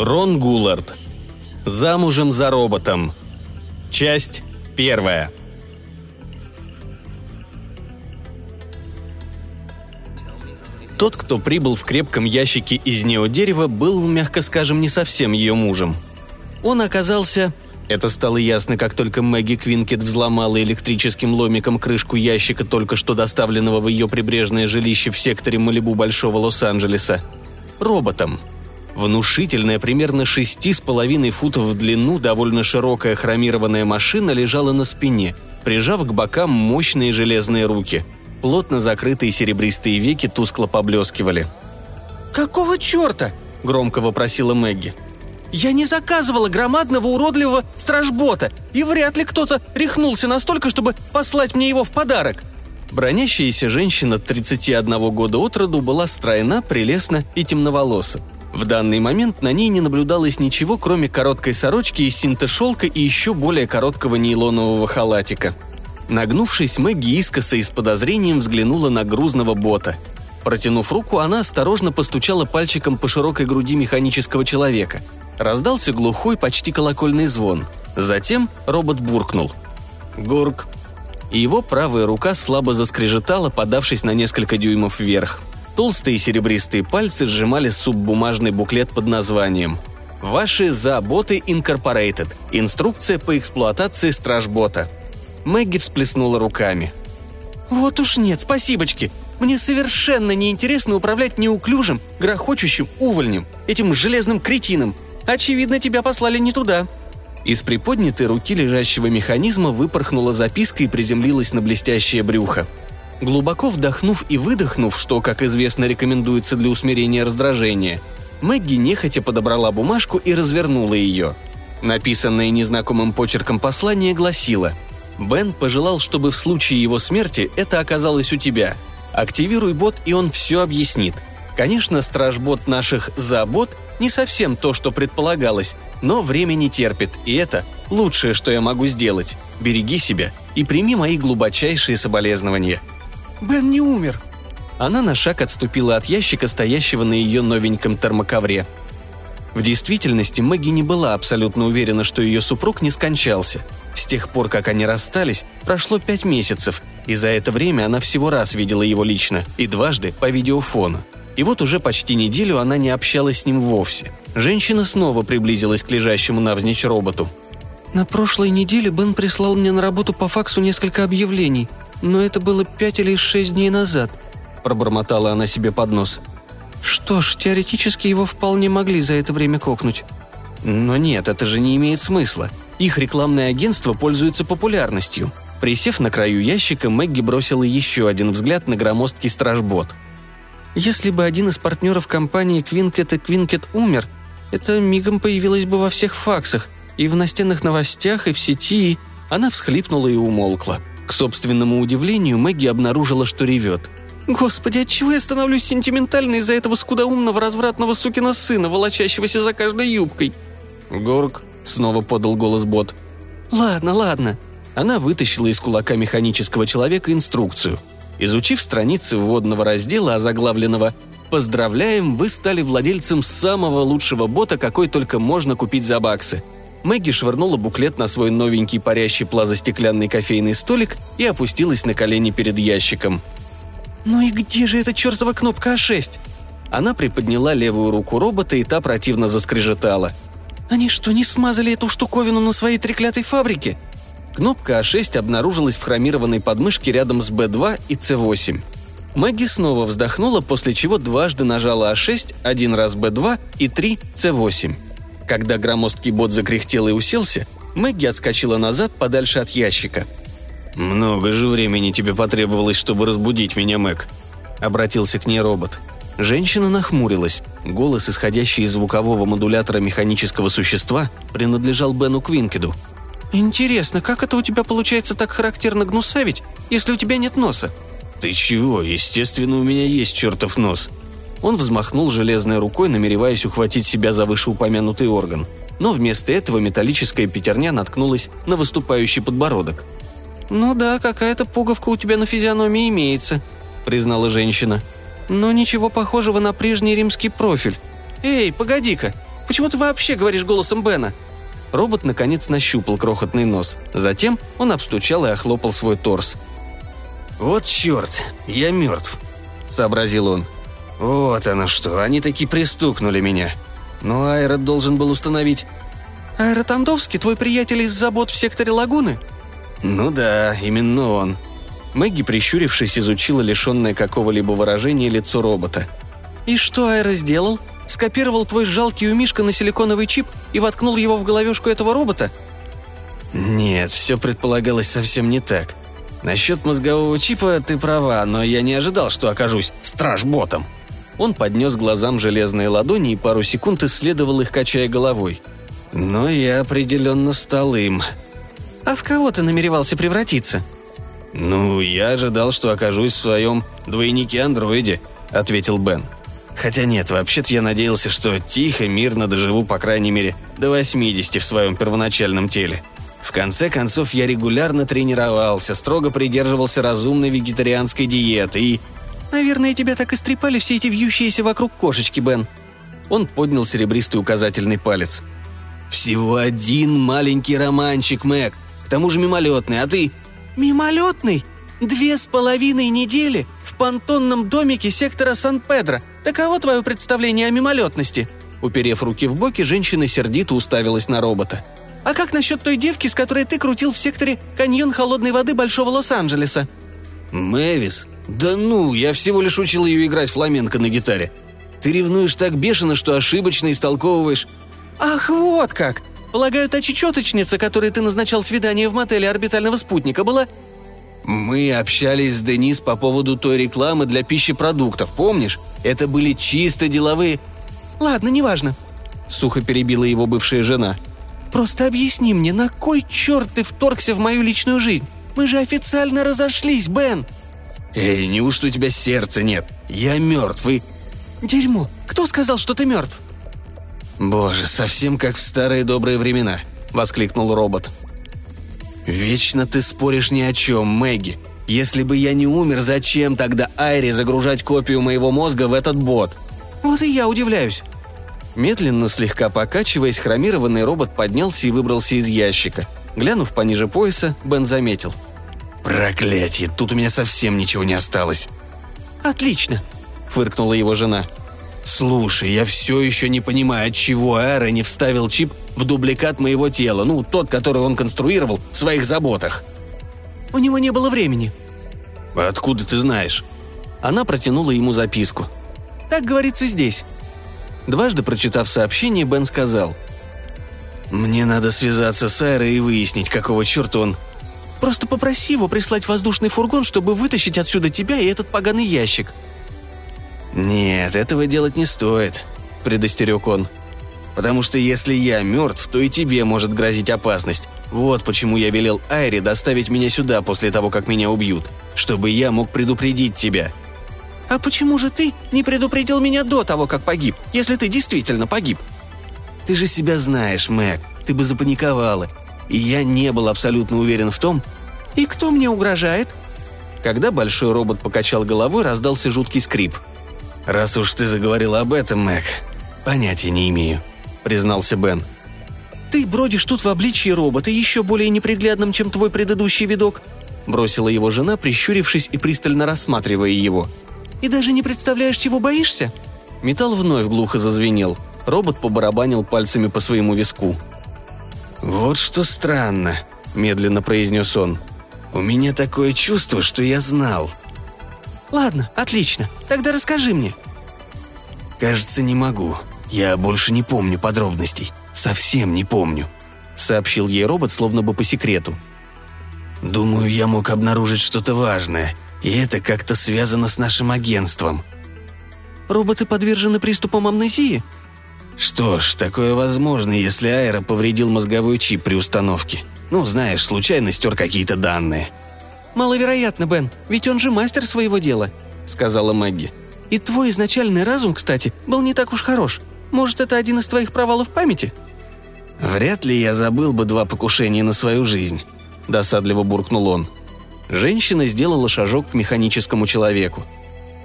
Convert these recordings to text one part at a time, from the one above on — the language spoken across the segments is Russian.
Рон Гуллард. Замужем за роботом. Часть первая. Тот, кто прибыл в крепком ящике из неодерева, был, мягко скажем, не совсем ее мужем. Он оказался... Это стало ясно, как только Мэгги Квинкет взломала электрическим ломиком крышку ящика, только что доставленного в ее прибрежное жилище в секторе Малибу Большого Лос-Анджелеса. Роботом. Внушительная, примерно шести с половиной футов в длину, довольно широкая хромированная машина лежала на спине, прижав к бокам мощные железные руки – Плотно закрытые серебристые веки тускло поблескивали. «Какого черта?» – громко вопросила Мэгги. «Я не заказывала громадного уродливого стражбота, и вряд ли кто-то рехнулся настолько, чтобы послать мне его в подарок». Бронящаяся женщина 31 года от роду была стройна, прелестна и темноволоса. В данный момент на ней не наблюдалось ничего, кроме короткой сорочки из синтешелка и еще более короткого нейлонового халатика – Нагнувшись, Мэгги искоса и с подозрением взглянула на грузного бота. Протянув руку, она осторожно постучала пальчиком по широкой груди механического человека. Раздался глухой, почти колокольный звон. Затем робот буркнул. «Гурк!» И его правая рука слабо заскрежетала, подавшись на несколько дюймов вверх. Толстые серебристые пальцы сжимали суббумажный буклет под названием «Ваши заботы Инкорпорейтед. Инструкция по эксплуатации стражбота». Мэгги всплеснула руками. «Вот уж нет, спасибочки. Мне совершенно неинтересно управлять неуклюжим, грохочущим увольнем, этим железным кретином. Очевидно, тебя послали не туда». Из приподнятой руки лежащего механизма выпорхнула записка и приземлилась на блестящее брюхо. Глубоко вдохнув и выдохнув, что, как известно, рекомендуется для усмирения раздражения, Мэгги нехотя подобрала бумажку и развернула ее. Написанное незнакомым почерком послание гласило – Бен пожелал, чтобы в случае его смерти это оказалось у тебя. Активируй бот, и он все объяснит. Конечно, стражбот наших забот не совсем то, что предполагалось, но время не терпит, и это лучшее, что я могу сделать. Береги себя и прими мои глубочайшие соболезнования. Бен не умер. Она на шаг отступила от ящика, стоящего на ее новеньком термоковре. В действительности Мэгги не была абсолютно уверена, что ее супруг не скончался. С тех пор, как они расстались, прошло пять месяцев, и за это время она всего раз видела его лично и дважды по видеофону. И вот уже почти неделю она не общалась с ним вовсе. Женщина снова приблизилась к лежащему навзничь роботу. «На прошлой неделе Бен прислал мне на работу по факсу несколько объявлений, но это было пять или шесть дней назад», – пробормотала она себе под нос. Что ж, теоретически его вполне могли за это время кокнуть. Но нет, это же не имеет смысла. Их рекламное агентство пользуется популярностью. Присев на краю ящика, Мэгги бросила еще один взгляд на громоздкий стражбот. Если бы один из партнеров компании Квинкет и Квинкет умер, это мигом появилось бы во всех факсах, и в настенных новостях, и в сети, и... Она всхлипнула и умолкла. К собственному удивлению, Мэгги обнаружила, что ревет – Господи, отчего я становлюсь сентиментальной из-за этого скудоумного развратного сукина сына, волочащегося за каждой юбкой?» «Горг», — снова подал голос Бот. «Ладно, ладно». Она вытащила из кулака механического человека инструкцию. Изучив страницы вводного раздела, озаглавленного «Поздравляем, вы стали владельцем самого лучшего бота, какой только можно купить за баксы», Мэгги швырнула буклет на свой новенький парящий плазостеклянный кофейный столик и опустилась на колени перед ящиком – «Ну и где же эта чертова кнопка А6?» Она приподняла левую руку робота, и та противно заскрежетала. «Они что, не смазали эту штуковину на своей треклятой фабрике?» Кнопка А6 обнаружилась в хромированной подмышке рядом с Б2 и С8. Мэгги снова вздохнула, после чего дважды нажала А6, один раз Б2 и три С8. Когда громоздкий бот закряхтел и уселся, Мэгги отскочила назад подальше от ящика – «Много же времени тебе потребовалось, чтобы разбудить меня, Мэг», — обратился к ней робот. Женщина нахмурилась. Голос, исходящий из звукового модулятора механического существа, принадлежал Бену Квинкеду. «Интересно, как это у тебя получается так характерно гнусавить, если у тебя нет носа?» «Ты чего? Естественно, у меня есть чертов нос». Он взмахнул железной рукой, намереваясь ухватить себя за вышеупомянутый орган. Но вместо этого металлическая пятерня наткнулась на выступающий подбородок – «Ну да, какая-то пуговка у тебя на физиономии имеется», — признала женщина. «Но ничего похожего на прежний римский профиль. Эй, погоди-ка, Почему ты вообще говоришь голосом Бена?» Робот наконец нащупал крохотный нос. Затем он обстучал и охлопал свой торс. «Вот черт, я мертв», — сообразил он. «Вот оно что, они таки пристукнули меня. Но Айрот должен был установить...» «Айрот Андовский, твой приятель из забот в секторе Лагуны?» «Ну да, именно он». Мэгги, прищурившись, изучила лишенное какого-либо выражения лицо робота. «И что Айра сделал? Скопировал твой жалкий умишка на силиконовый чип и воткнул его в головешку этого робота?» «Нет, все предполагалось совсем не так. Насчет мозгового чипа ты права, но я не ожидал, что окажусь стражботом». Он поднес глазам железные ладони и пару секунд исследовал их, качая головой. «Но я определенно стал им». «А в кого ты намеревался превратиться?» «Ну, я ожидал, что окажусь в своем двойнике-андроиде», — ответил Бен. «Хотя нет, вообще-то я надеялся, что тихо, мирно доживу, по крайней мере, до 80 в своем первоначальном теле. В конце концов, я регулярно тренировался, строго придерживался разумной вегетарианской диеты и... Наверное, тебя так истрепали все эти вьющиеся вокруг кошечки, Бен. Он поднял серебристый указательный палец. «Всего один маленький романчик, Мэг. К тому же мимолетный, а ты...» «Мимолетный? Две с половиной недели в понтонном домике сектора Сан-Педро. Таково твое представление о мимолетности?» Уперев руки в боки, женщина сердито уставилась на робота. «А как насчет той девки, с которой ты крутил в секторе каньон холодной воды Большого Лос-Анджелеса?» «Мэвис? Да ну, я всего лишь учил ее играть фламенко на гитаре. Ты ревнуешь так бешено, что ошибочно истолковываешь...» «Ах, вот как! Полагаю, та чечеточница, которой ты назначал свидание в мотеле орбитального спутника, была...» «Мы общались с Денис по поводу той рекламы для пищепродуктов, помнишь? Это были чисто деловые...» «Ладно, неважно», — сухо перебила его бывшая жена. «Просто объясни мне, на кой черт ты вторгся в мою личную жизнь? Мы же официально разошлись, Бен!» «Эй, неужто у тебя сердца нет? Я мертв и...» «Дерьмо! Кто сказал, что ты мертв?» «Боже, совсем как в старые добрые времена», — воскликнул робот. «Вечно ты споришь ни о чем, Мэгги. Если бы я не умер, зачем тогда Айри загружать копию моего мозга в этот бот?» «Вот и я удивляюсь». Медленно, слегка покачиваясь, хромированный робот поднялся и выбрался из ящика. Глянув пониже пояса, Бен заметил. «Проклятие, тут у меня совсем ничего не осталось». «Отлично», — фыркнула его жена. «Слушай, я все еще не понимаю, отчего Аэро не вставил чип в дубликат моего тела, ну, тот, который он конструировал в своих заботах». «У него не было времени». «Откуда ты знаешь?» Она протянула ему записку. «Так говорится здесь». Дважды прочитав сообщение, Бен сказал. «Мне надо связаться с Аэро и выяснить, какого черта он...» «Просто попроси его прислать воздушный фургон, чтобы вытащить отсюда тебя и этот поганый ящик», «Нет, этого делать не стоит», — предостерег он. «Потому что если я мертв, то и тебе может грозить опасность. Вот почему я велел Айре доставить меня сюда после того, как меня убьют, чтобы я мог предупредить тебя». «А почему же ты не предупредил меня до того, как погиб, если ты действительно погиб?» «Ты же себя знаешь, Мэг, ты бы запаниковала. И я не был абсолютно уверен в том...» «И кто мне угрожает?» Когда большой робот покачал головой, раздался жуткий скрип – «Раз уж ты заговорила об этом, Мэг, понятия не имею», — признался Бен. «Ты бродишь тут в обличье робота, еще более неприглядным, чем твой предыдущий видок», — бросила его жена, прищурившись и пристально рассматривая его. «И даже не представляешь, чего боишься?» Металл вновь глухо зазвенел. Робот побарабанил пальцами по своему виску. «Вот что странно», — медленно произнес он. «У меня такое чувство, что я знал. «Ладно, отлично. Тогда расскажи мне». «Кажется, не могу. Я больше не помню подробностей. Совсем не помню», — сообщил ей робот словно бы по секрету. «Думаю, я мог обнаружить что-то важное, и это как-то связано с нашим агентством». «Роботы подвержены приступам амнезии?» «Что ж, такое возможно, если Аэро повредил мозговой чип при установке. Ну, знаешь, случайно стер какие-то данные», «Маловероятно, Бен, ведь он же мастер своего дела», — сказала Мэгги. «И твой изначальный разум, кстати, был не так уж хорош. Может, это один из твоих провалов памяти?» «Вряд ли я забыл бы два покушения на свою жизнь», — досадливо буркнул он. Женщина сделала шажок к механическому человеку.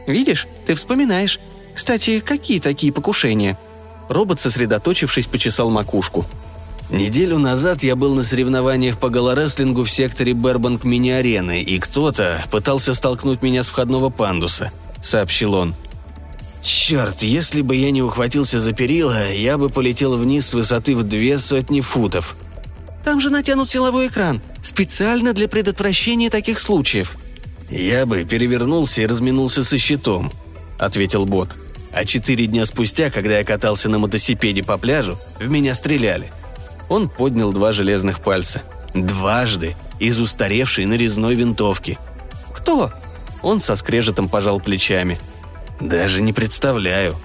«Видишь, ты вспоминаешь. Кстати, какие такие покушения?» Робот, сосредоточившись, почесал макушку. Неделю назад я был на соревнованиях по голорестлингу в секторе Бербанк мини-арены, и кто-то пытался столкнуть меня с входного пандуса», — сообщил он. «Черт, если бы я не ухватился за перила, я бы полетел вниз с высоты в две сотни футов». «Там же натянут силовой экран, специально для предотвращения таких случаев». «Я бы перевернулся и разминулся со щитом», — ответил бот. «А четыре дня спустя, когда я катался на мотосипеде по пляжу, в меня стреляли — он поднял два железных пальца. Дважды, из устаревшей нарезной винтовки. «Кто?» Он со скрежетом пожал плечами. «Даже не представляю».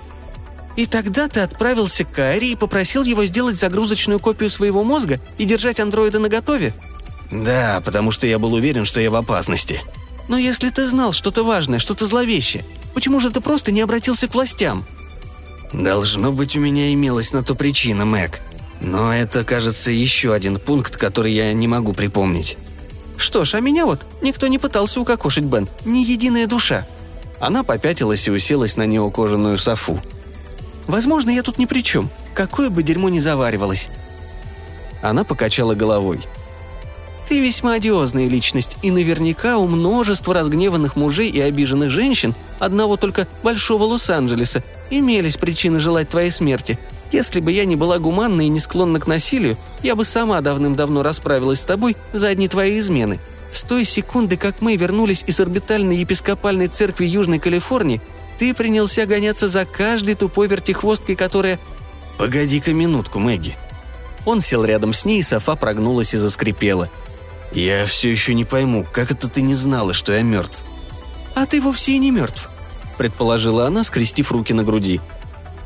«И тогда ты отправился к Кайри и попросил его сделать загрузочную копию своего мозга и держать андроида наготове?» «Да, потому что я был уверен, что я в опасности». «Но если ты знал что-то важное, что-то зловещее, почему же ты просто не обратился к властям?» «Должно быть, у меня имелась на то причина, Мэг», но это, кажется, еще один пункт, который я не могу припомнить. Что ж, а меня вот никто не пытался укокошить, Бен. Ни единая душа. Она попятилась и уселась на неукоженную софу. Возможно, я тут ни при чем. Какое бы дерьмо ни заваривалось. Она покачала головой. Ты весьма одиозная личность, и наверняка у множества разгневанных мужей и обиженных женщин, одного только большого Лос-Анджелеса, имелись причины желать твоей смерти – если бы я не была гуманна и не склонна к насилию, я бы сама давным-давно расправилась с тобой за одни твои измены. С той секунды, как мы вернулись из орбитальной епископальной церкви Южной Калифорнии, ты принялся гоняться за каждой тупой вертихвосткой, которая... «Погоди-ка минутку, Мэгги». Он сел рядом с ней, и софа прогнулась и заскрипела. «Я все еще не пойму, как это ты не знала, что я мертв?» «А ты вовсе и не мертв», — предположила она, скрестив руки на груди.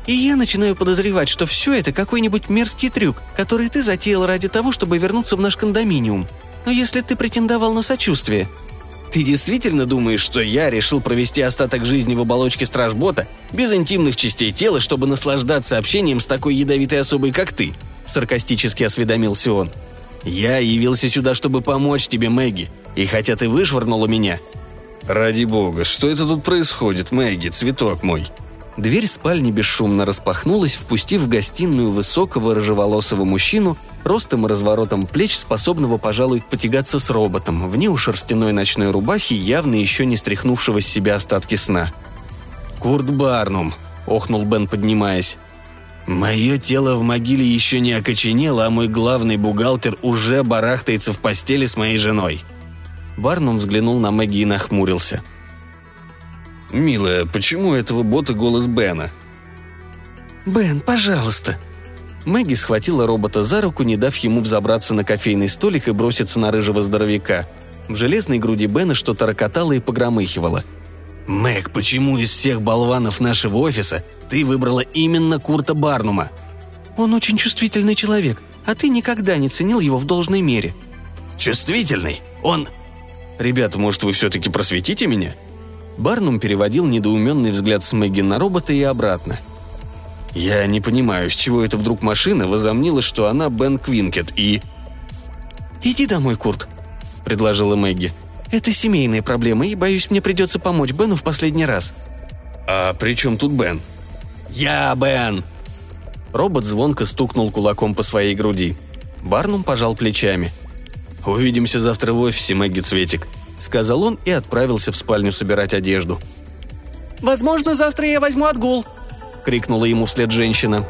И я начинаю подозревать, что все это какой-нибудь мерзкий трюк, который ты затеял ради того, чтобы вернуться в наш кондоминиум. Но если ты претендовал на сочувствие, ты действительно думаешь, что я решил провести остаток жизни в оболочке стражбота, без интимных частей тела, чтобы наслаждаться общением с такой ядовитой особой, как ты?» – саркастически осведомился он. «Я явился сюда, чтобы помочь тебе, Мэгги, и хотя ты вышвырнула меня...» «Ради бога, что это тут происходит, Мэгги, цветок мой?» Дверь спальни бесшумно распахнулась, впустив в гостиную высокого рыжеволосого мужчину, ростом и разворотом плеч, способного, пожалуй, потягаться с роботом, в неушерстяной ночной рубахе, явно еще не стряхнувшего с себя остатки сна. «Курт Барнум», — охнул Бен, поднимаясь. «Мое тело в могиле еще не окоченело, а мой главный бухгалтер уже барахтается в постели с моей женой». Барнум взглянул на Мэгги и нахмурился — «Милая, почему этого бота голос Бена?» «Бен, пожалуйста!» Мэгги схватила робота за руку, не дав ему взобраться на кофейный столик и броситься на рыжего здоровяка. В железной груди Бена что-то рокотало и погромыхивало. «Мэг, почему из всех болванов нашего офиса ты выбрала именно Курта Барнума?» «Он очень чувствительный человек, а ты никогда не ценил его в должной мере». «Чувствительный? Он...» «Ребята, может, вы все-таки просветите меня?» Барнум переводил недоуменный взгляд с Мэгги на робота и обратно. «Я не понимаю, с чего это вдруг машина возомнила, что она Бен Квинкет и...» «Иди домой, Курт», — предложила Мэгги. «Это семейные проблемы, и, боюсь, мне придется помочь Бену в последний раз». «А при чем тут Бен?» «Я Бен!» Робот звонко стукнул кулаком по своей груди. Барнум пожал плечами. «Увидимся завтра в офисе, Мэгги Цветик», — сказал он и отправился в спальню собирать одежду. «Возможно, завтра я возьму отгул», — крикнула ему вслед женщина.